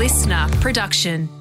LiSTNR production.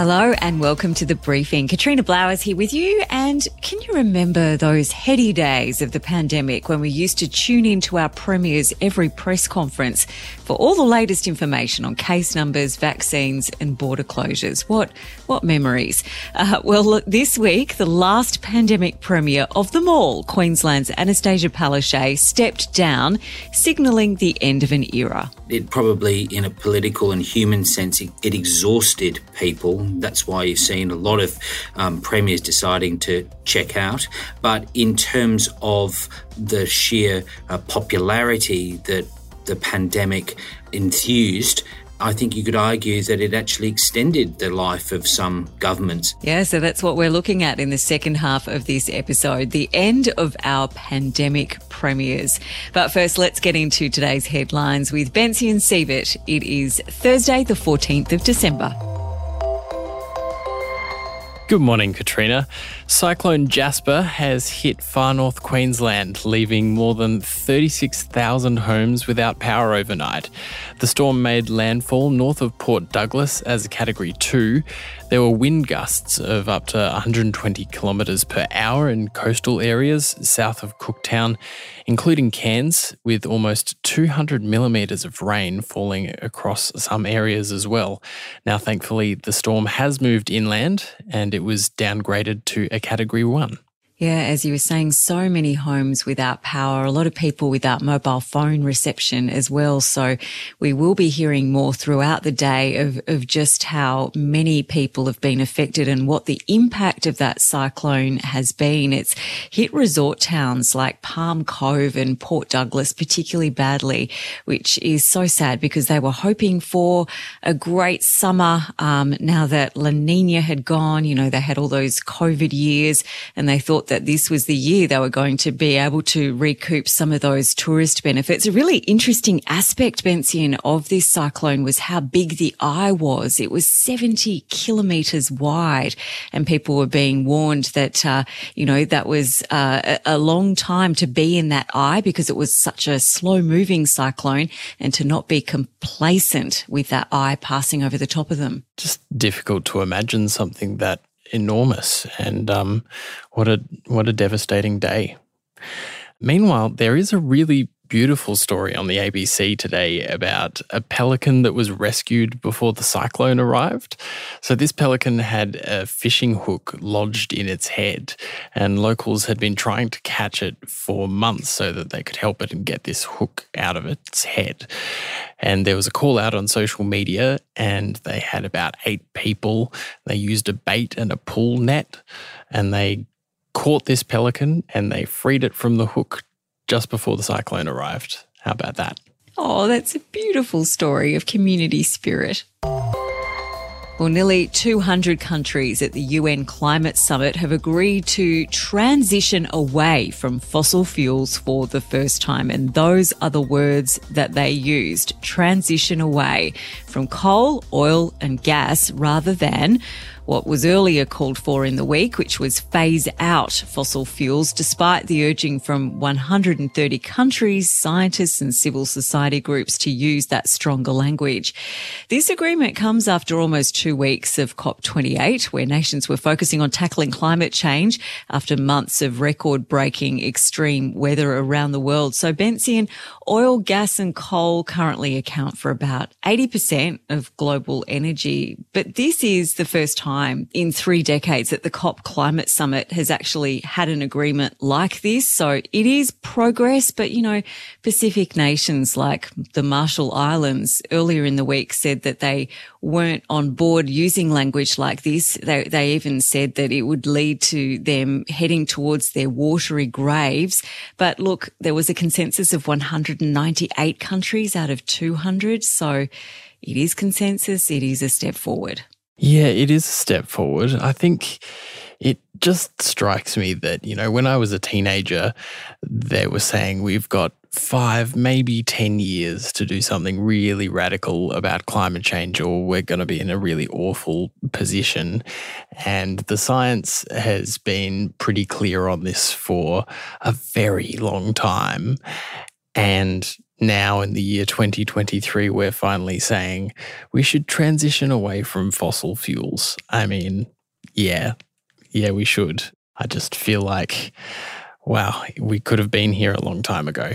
Hello and welcome to the briefing. Katrina Blowers here with you. And can you remember those heady days of the pandemic when we used to tune into our premiers every press conference for all the latest information on case numbers, vaccines, and border closures? What what memories? Uh, well, look, this week the last pandemic premier of them all, Queensland's Anastasia Palaszczuk, stepped down, signalling the end of an era. It probably, in a political and human sense, it, it exhausted people that's why you've seen a lot of um, premiers deciding to check out. But in terms of the sheer uh, popularity that the pandemic enthused, I think you could argue that it actually extended the life of some governments. Yeah, so that's what we're looking at in the second half of this episode the end of our pandemic premiers. But first, let's get into today's headlines with Bension Siebert. It is Thursday, the 14th of December. Good morning, Katrina. Cyclone Jasper has hit far north Queensland, leaving more than 36,000 homes without power overnight. The storm made landfall north of Port Douglas as a Category 2. There were wind gusts of up to 120 kilometres per hour in coastal areas south of Cooktown, including Cairns, with almost 200 millimetres of rain falling across some areas as well. Now, thankfully, the storm has moved inland and it was downgraded to a Category 1. Yeah, as you were saying, so many homes without power, a lot of people without mobile phone reception as well. So we will be hearing more throughout the day of, of just how many people have been affected and what the impact of that cyclone has been. It's hit resort towns like Palm Cove and Port Douglas particularly badly, which is so sad because they were hoping for a great summer. Um, now that La Nina had gone, you know, they had all those COVID years and they thought that this was the year they were going to be able to recoup some of those tourist benefits. A really interesting aspect, Bension, of this cyclone was how big the eye was. It was 70 kilometres wide and people were being warned that, uh, you know, that was uh, a long time to be in that eye because it was such a slow moving cyclone and to not be complacent with that eye passing over the top of them. Just difficult to imagine something that enormous, and um, what a what a devastating day. Meanwhile, there is a really beautiful story on the ABC today about a pelican that was rescued before the cyclone arrived. So, this pelican had a fishing hook lodged in its head, and locals had been trying to catch it for months so that they could help it and get this hook out of its head. And there was a call out on social media, and they had about eight people. They used a bait and a pull net, and they caught this pelican and they freed it from the hook just before the cyclone arrived. How about that? Oh, that's a beautiful story of community spirit. Well, nearly 200 countries at the UN Climate Summit have agreed to transition away from fossil fuels for the first time. And those are the words that they used transition away from coal, oil, and gas rather than what was earlier called for in the week, which was phase out fossil fuels, despite the urging from 130 countries, scientists and civil society groups to use that stronger language. This agreement comes after almost two weeks of COP28, where nations were focusing on tackling climate change after months of record breaking extreme weather around the world. So Bension, oil, gas and coal currently account for about 80% of global energy. But this is the first time time in three decades that the COP Climate Summit has actually had an agreement like this. So it is progress, but you know, Pacific nations like the Marshall Islands earlier in the week said that they weren't on board using language like this. They, they even said that it would lead to them heading towards their watery graves. But look, there was a consensus of 198 countries out of 200. So it is consensus. It is a step forward. Yeah, it is a step forward. I think it just strikes me that, you know, when I was a teenager, they were saying we've got five, maybe 10 years to do something really radical about climate change, or we're going to be in a really awful position. And the science has been pretty clear on this for a very long time. And now in the year 2023, we're finally saying we should transition away from fossil fuels. I mean, yeah, yeah, we should. I just feel like, wow, we could have been here a long time ago.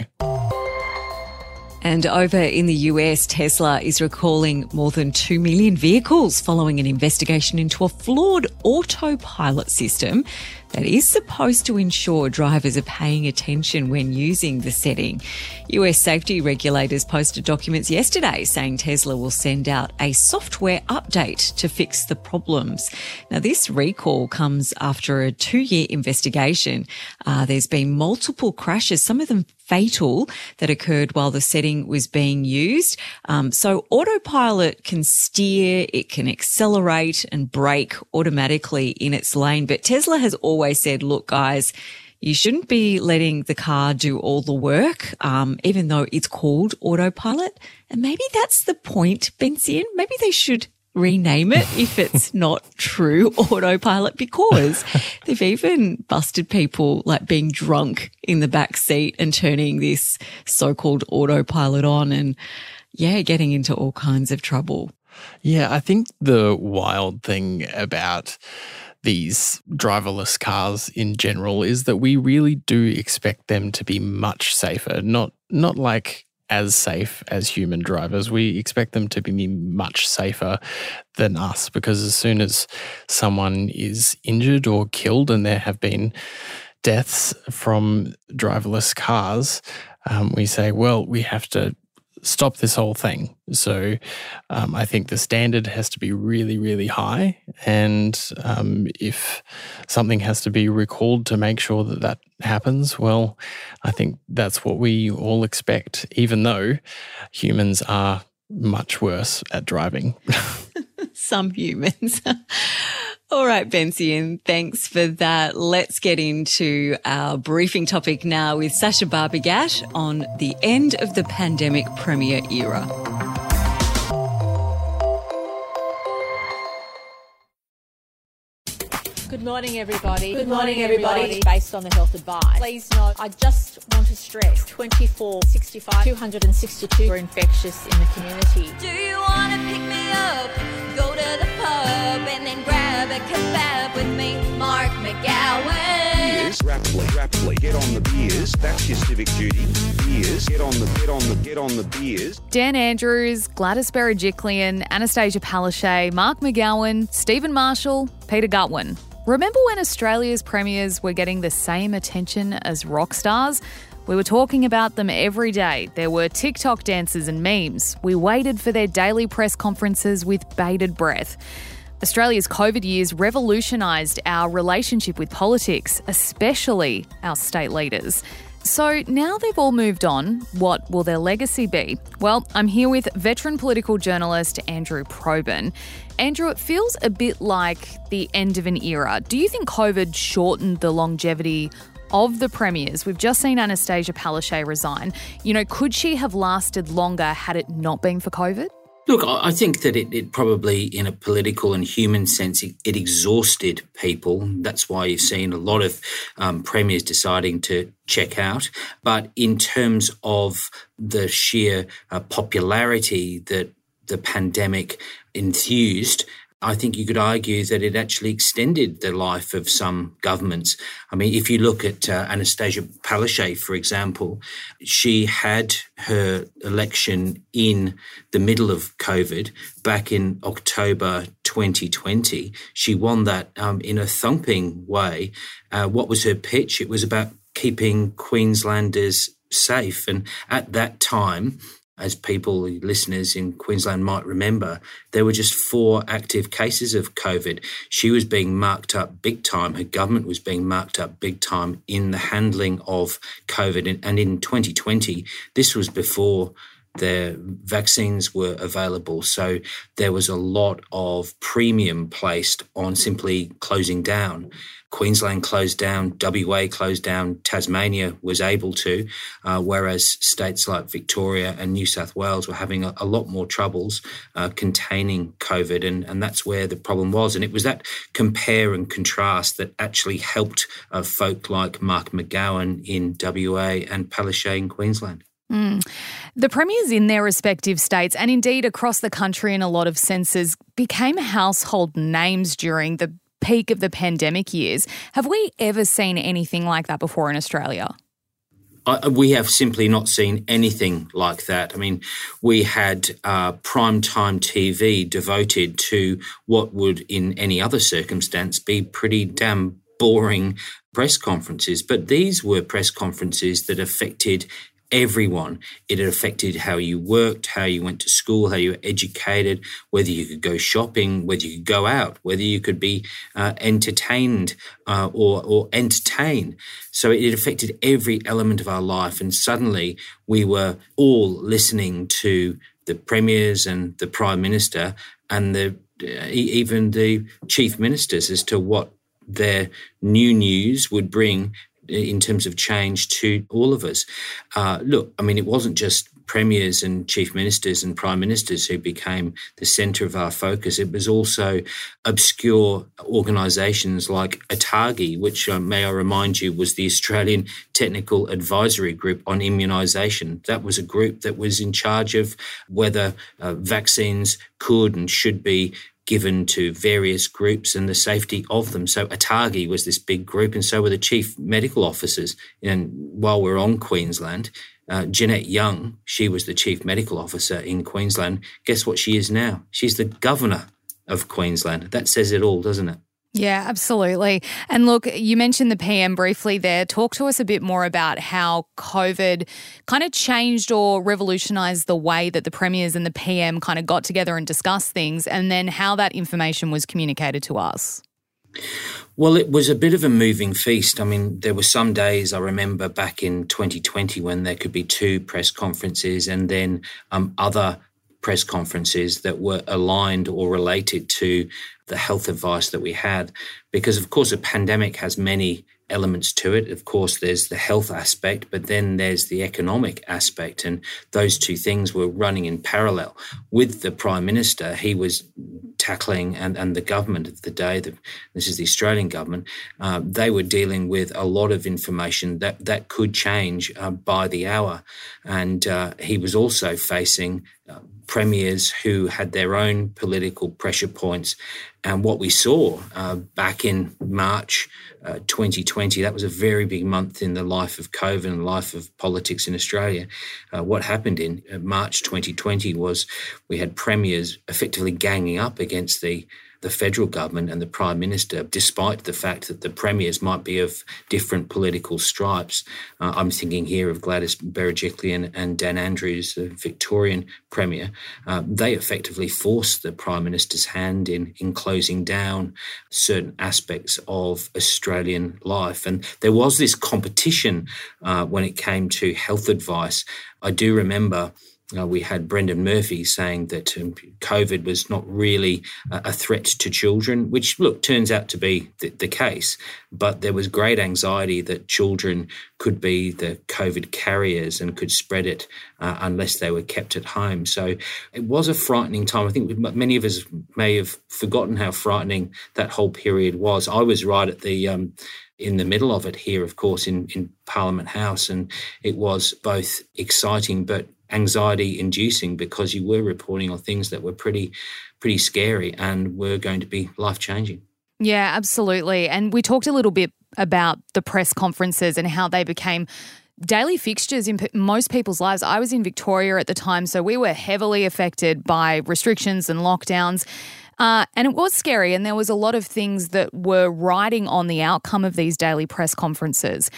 And over in the US, Tesla is recalling more than 2 million vehicles following an investigation into a flawed autopilot system that is supposed to ensure drivers are paying attention when using the setting. US safety regulators posted documents yesterday saying Tesla will send out a software update to fix the problems. Now, this recall comes after a two year investigation. Uh, there's been multiple crashes, some of them fatal that occurred while the setting was being used. Um, so autopilot can steer, it can accelerate and brake automatically in its lane. But Tesla has always said, look, guys, you shouldn't be letting the car do all the work, um, even though it's called autopilot. And maybe that's the point, Bension. Maybe they should rename it if it's not true autopilot because they've even busted people like being drunk in the back seat and turning this so-called autopilot on and yeah, getting into all kinds of trouble. Yeah, I think the wild thing about these driverless cars in general is that we really do expect them to be much safer, not not like as safe as human drivers. We expect them to be much safer than us because as soon as someone is injured or killed, and there have been deaths from driverless cars, um, we say, well, we have to stop this whole thing. So um, I think the standard has to be really, really high. And um, if something has to be recalled to make sure that that happens, well, I think that's what we all expect, even though humans are much worse at driving. Some humans. All right, Bension, thanks for that. Let's get into our briefing topic now with Sacha Barbour Gatt on the end of the pandemic premier era. Good morning, everybody. Good morning, everybody. Based on the health advice, please note I just want to stress 24, 65, 262 are infectious in the community. Do you want to pick me up? Go to the pub and then grab a kebab with me, Mark McGowan. Beers, rapidly, rapidly, get on the beers. That's your civic duty. Beers, get on the, get on the, get on the beers. Dan Andrews, Gladys Berejiklian, Anastasia Palaszczuk, Mark McGowan, Stephen Marshall, Peter Gutwein. Remember when Australia's premiers were getting the same attention as rock stars? We were talking about them every day. There were TikTok dances and memes. We waited for their daily press conferences with bated breath. Australia's COVID years revolutionised our relationship with politics, especially our state leaders. So now they've all moved on, what will their legacy be? Well, I'm here with veteran political journalist Andrew Probyn. Andrew, it feels a bit like the end of an era. Do you think COVID shortened the longevity of the premiers? We've just seen Anastasia Palaszczuk resign. You know, could she have lasted longer had it not been for COVID? Look, I think that it, it, probably, in a political and human sense, it, it, exhausted people. That's why you've seen a lot of um, premiers deciding to check out. But in terms of the sheer uh, popularity that the pandemic enthused, I think you could argue that it actually extended the life of some governments. I mean, if you look at uh, Anastasia Palaszczuk, for example, she had her election in the middle of COVID back in October 2020. She won that um, in a thumping way. Uh, what was her pitch? It was about keeping Queenslanders safe. And at that time, as people, listeners in Queensland might remember, there were just four active cases of COVID. She was being marked up big time. Her government was being marked up big time in the handling of COVID. And in 2020, this was before the vaccines were available. So there was a lot of premium placed on simply closing down. Queensland closed down, WA closed down, Tasmania was able to, uh, whereas states like Victoria and New South Wales were having a, a lot more troubles uh, containing COVID. And, and that's where the problem was. And it was that compare and contrast that actually helped uh, folk like Mark McGowan in WA and Palaszczuk in Queensland. The premiers in their respective states, and indeed across the country in a lot of senses, became household names during the peak of the pandemic years. Have we ever seen anything like that before in Australia? I, we have simply not seen anything like that. I mean, we had uh, prime time TV devoted to what would, in any other circumstance, be pretty damn boring press conferences. But these were press conferences that affected everyone. It had affected how you worked, how you went to school, how you were educated, whether you could go shopping, whether you could go out, whether you could be uh, entertained uh, or, or entertain. So it affected every element of our life. And suddenly we were all listening to the premiers and the prime minister and the uh, even the chief ministers as to what their new news would bring in terms of change to all of us. Uh, look, I mean, it wasn't just premiers and chief ministers and prime ministers who became the centre of our focus. It was also obscure organisations like ATAGI, which, uh, may I remind you, was the Australian Technical Advisory Group on Immunisation. That was a group that was in charge of whether uh, vaccines could and should be given to various groups and the safety of them. So ATAGI was this big group, and so were the chief medical officers. And while we're on Queensland, uh, Jeanette Young, she was the chief medical officer in Queensland. Guess what she is now? She's the governor of Queensland. That says it all, doesn't it? Yeah, absolutely. And look, you mentioned the PM briefly there. Talk to us a bit more about how COVID kind of changed or revolutionized the way that the premiers and the PM kind of got together and discussed things, and then how that information was communicated to us. Well, it was a bit of a moving feast. I mean, there were some days I remember back in 2020 when there could be two press conferences and then um, other press conferences that were aligned or related to the health advice that we had. Because, of course, a pandemic has many elements to it. Of course, there's the health aspect, but then there's the economic aspect. And those two things were running in parallel. With the Prime Minister, he was tackling, and, and the government of the day, the, this is the Australian government, uh, they were dealing with a lot of information that, that could change uh, by the hour. And uh, he was also facing premiers who had their own political pressure points. And what we saw uh, back in March uh, 2020, that was a very big month in the life of COVID and life of politics in Australia. Uh, what happened in uh, March 2020 was we had premiers effectively ganging up against the the federal government and the prime minister, despite the fact that the premiers might be of different political stripes. Uh, I'm thinking here of Gladys Berejiklian and Dan Andrews, the Victorian premier. Uh, they effectively forced the prime minister's hand in in closing down certain aspects of Australian life, and there was this competition uh, when it came to health advice. I do remember uh, we had Brendan Murphy saying that um, COVID was not really a, threat to children, which, look, turns out to be the, the, case. But there was great anxiety that children could be the COVID carriers and could spread it uh, unless they were kept at home. So it was a frightening time. I think many of us may have forgotten how frightening that whole period was. I was right at the um, in the middle of it here, of course, in, in Parliament House. And it was both exciting but anxiety inducing because you were reporting on things that were pretty pretty scary and were going to be life changing. Yeah, absolutely. And we talked a little bit about the press conferences and how they became daily fixtures in most people's lives. I was in Victoria at the time, so we were heavily affected by restrictions and lockdowns. Uh, and it was scary, and there was a lot of things that were riding on the outcome of these daily press conferences.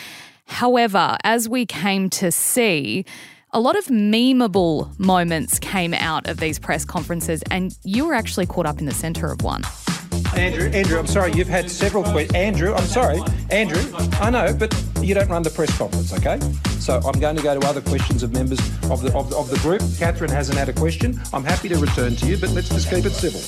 However, as we came to see, a lot of memeable moments came out of these press conferences, and you were actually caught up in the centre of one. Andrew, Andrew, I'm sorry, you've had several questions. Andrew, I'm sorry, Andrew, I know, but you don't run the press conference, okay? So I'm going to go to other questions of members of the of the, of the group. Catherine hasn't had a question. I'm happy to return to you, but let's just keep it civil.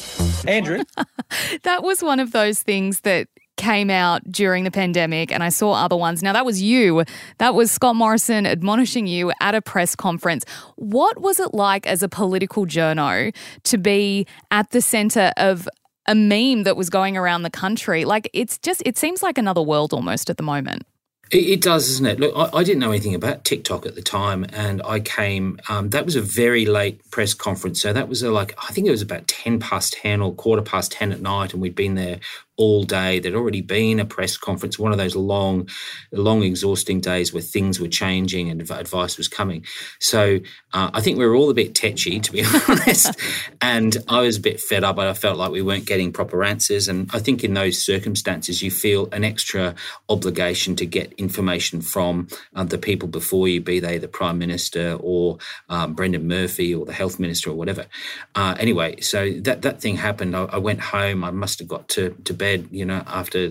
Andrew, that was one of those things that came out during the pandemic and I saw other ones. Now, that was you. That was Scott Morrison admonishing you at a press conference. What was it like as a political journo to be at the center of a meme that was going around the country? Like, it's just, it seems like another world almost at the moment. It, does, isn't it? Look, I, I, didn't know anything about TikTok at the time, and I came. Um, that was a very late press conference, so that was a, like I think it was about ten past ten or quarter past ten at night, and we'd been there all day. There'd already been a press conference, one of those long, long, exhausting days where things were changing and advice was coming. So uh, I think we were all a bit tetchy, to be honest. and I was a bit fed up. I felt like we weren't getting proper answers. And I think in those circumstances, you feel an extra obligation to get information from uh, the people before you, be they the Prime Minister or um, Brendan Murphy or the Health Minister or whatever. Uh, anyway, so that, that thing happened. I, I went home. I must have got to, to bed bed, you know, after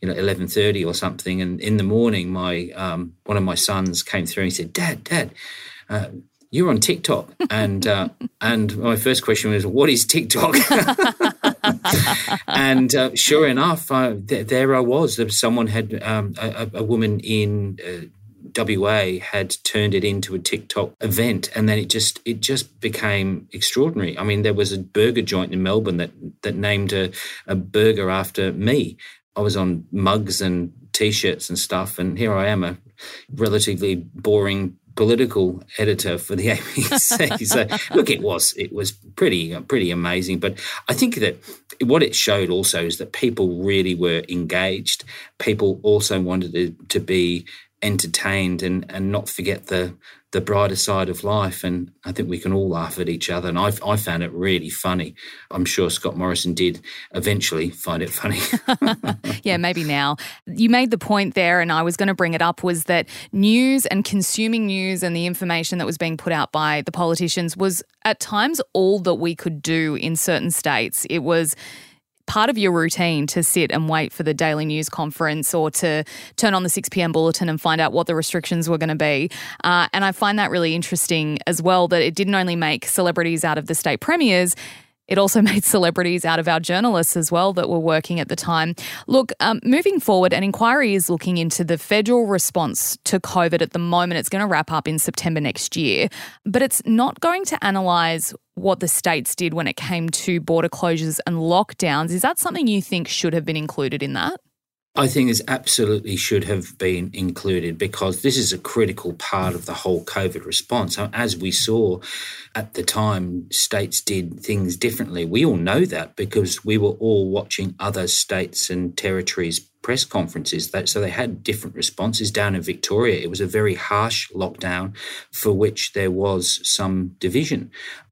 you know eleven thirty or something. And in the morning, my um, one of my sons came through and he said, "Dad, Dad." Uh, you're on TikTok, and uh, and my first question was, "What is TikTok?" and uh, sure enough, uh, th- there I was. Someone had um, a, a, woman in uh, WA had turned it into a TikTok event, and then it just it just became extraordinary. I mean, there was a burger joint in Melbourne that that named a, a burger after me. I was on mugs and t-shirts and stuff, and here I am, a relatively boring political editor for the ABC. so look, it was it was pretty pretty amazing. But I think that what it showed also is that people really were engaged. People also wanted to, to be entertained and and not forget the the brighter side of life. And I think we can all laugh at each other. And I I found it really funny. I'm sure Scott Morrison did eventually find it funny. Yeah maybe now. You made the point there and I was going to bring it up was that news and consuming news and the information that was being put out by the politicians was at times all that we could do in certain states. It was part of your routine to sit and wait for the daily news conference or to turn on the 6 p.m. bulletin and find out what the restrictions were going to be. Uh, and I find that really interesting as well that it didn't only make celebrities out of the state premiers. It also made celebrities out of our journalists as well that were working at the time. Look, um, moving forward, an inquiry is looking into the federal response to COVID at the moment. It's going to wrap up in September next year, but it's not going to analyse what the states did when it came to border closures and lockdowns. Is that something you think should have been included in that? I think this absolutely should have been included because this is a critical part of the whole COVID response. As we saw at the time, states did things differently. We all know that because we were all watching other states and territories press conferences. That so they had different responses. Down in Victoria, it was a very harsh lockdown for which there was some division.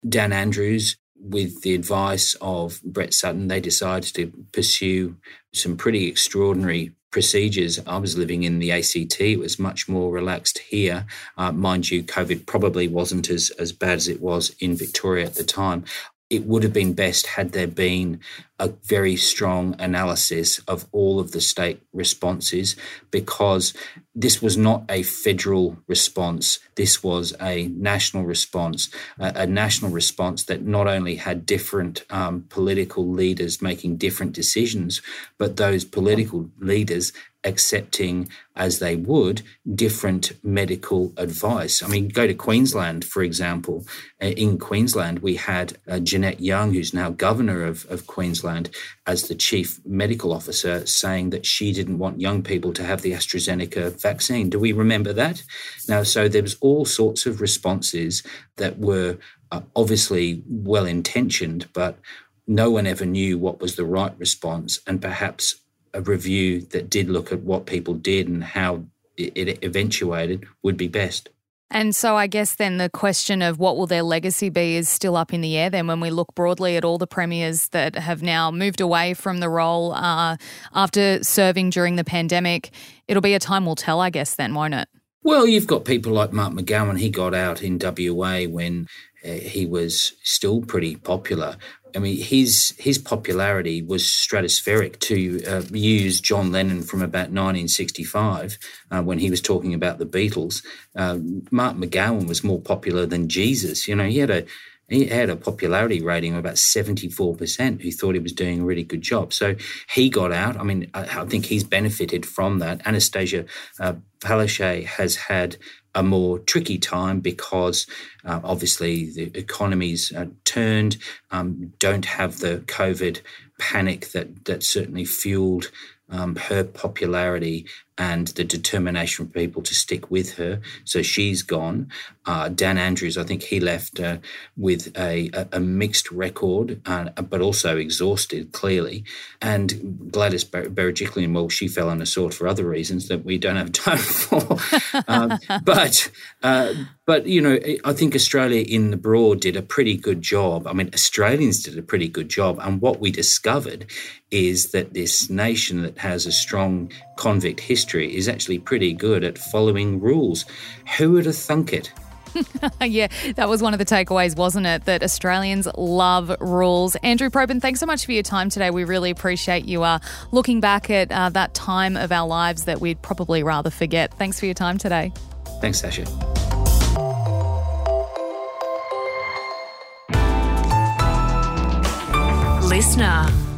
Dan Andrews, with the advice of Brett Sutton, they decided to pursue some pretty extraordinary procedures. I was living in the ACT, it was much more relaxed here. Uh, mind you, COVID probably wasn't as, as bad as it was in Victoria at the time it would have been best had there been a very strong analysis of all of the state responses because this was not a federal response. This was a national response, a, a national response that not only had different um, political leaders making different decisions, but those political leaders accepting as they would different medical advice. I mean, go to Queensland, for example. Uh, in Queensland, we had uh, Jeanette Young, who's now governor of, of Queensland, as the chief medical officer, saying that she didn't want young people to have the AstraZeneca vaccine. Do we remember that? Now, so there was all sorts of responses that were uh, obviously well intentioned, but no one ever knew what was the right response, and perhaps a review that did look at what people did and how it eventuated would be best. And so I guess then the question of what will their legacy be is still up in the air. Then when we look broadly at all the premiers that have now moved away from the role uh, after serving during the pandemic, it'll be a time will tell, I guess, then, won't it? Well, you've got people like Mark McGowan. He got out in WA when uh, he was still pretty popular. I mean, his his popularity was stratospheric. To uh, use John Lennon from about 1965, uh, when he was talking about the Beatles, uh, Mark McGowan was more popular than Jesus. You know, he had a he had a popularity rating of about 74% who thought he was doing a really good job. So he got out. I mean, I, I think he's benefited from that. Anastasia uh, Palaszczuk has had a more tricky time because uh, obviously the economies turned, um, don't have the COVID panic that that certainly fueled um, her popularity and the determination for people to stick with her. So she's gone. Uh, Dan Andrews, I think he left uh, with a, a, a, mixed record, uh, but also exhausted, clearly. And Gladys Ber- Berejiklian, well, she fell on a sword for other reasons that we don't have time for. um, but, uh, but, you know, I think Australia in the broad did a pretty good job. I mean, Australians did a pretty good job. And what we discovered is that this nation that has a strong convict history is actually pretty good at following rules. Who would have thunk it? yeah, that was one of the takeaways, wasn't it? That Australians love rules. Andrew Probyn, thanks so much for your time today. We really appreciate you uh, looking back at uh, that time of our lives that we'd probably rather forget. Thanks for your time today. Thanks, Sacha. LiSTNR.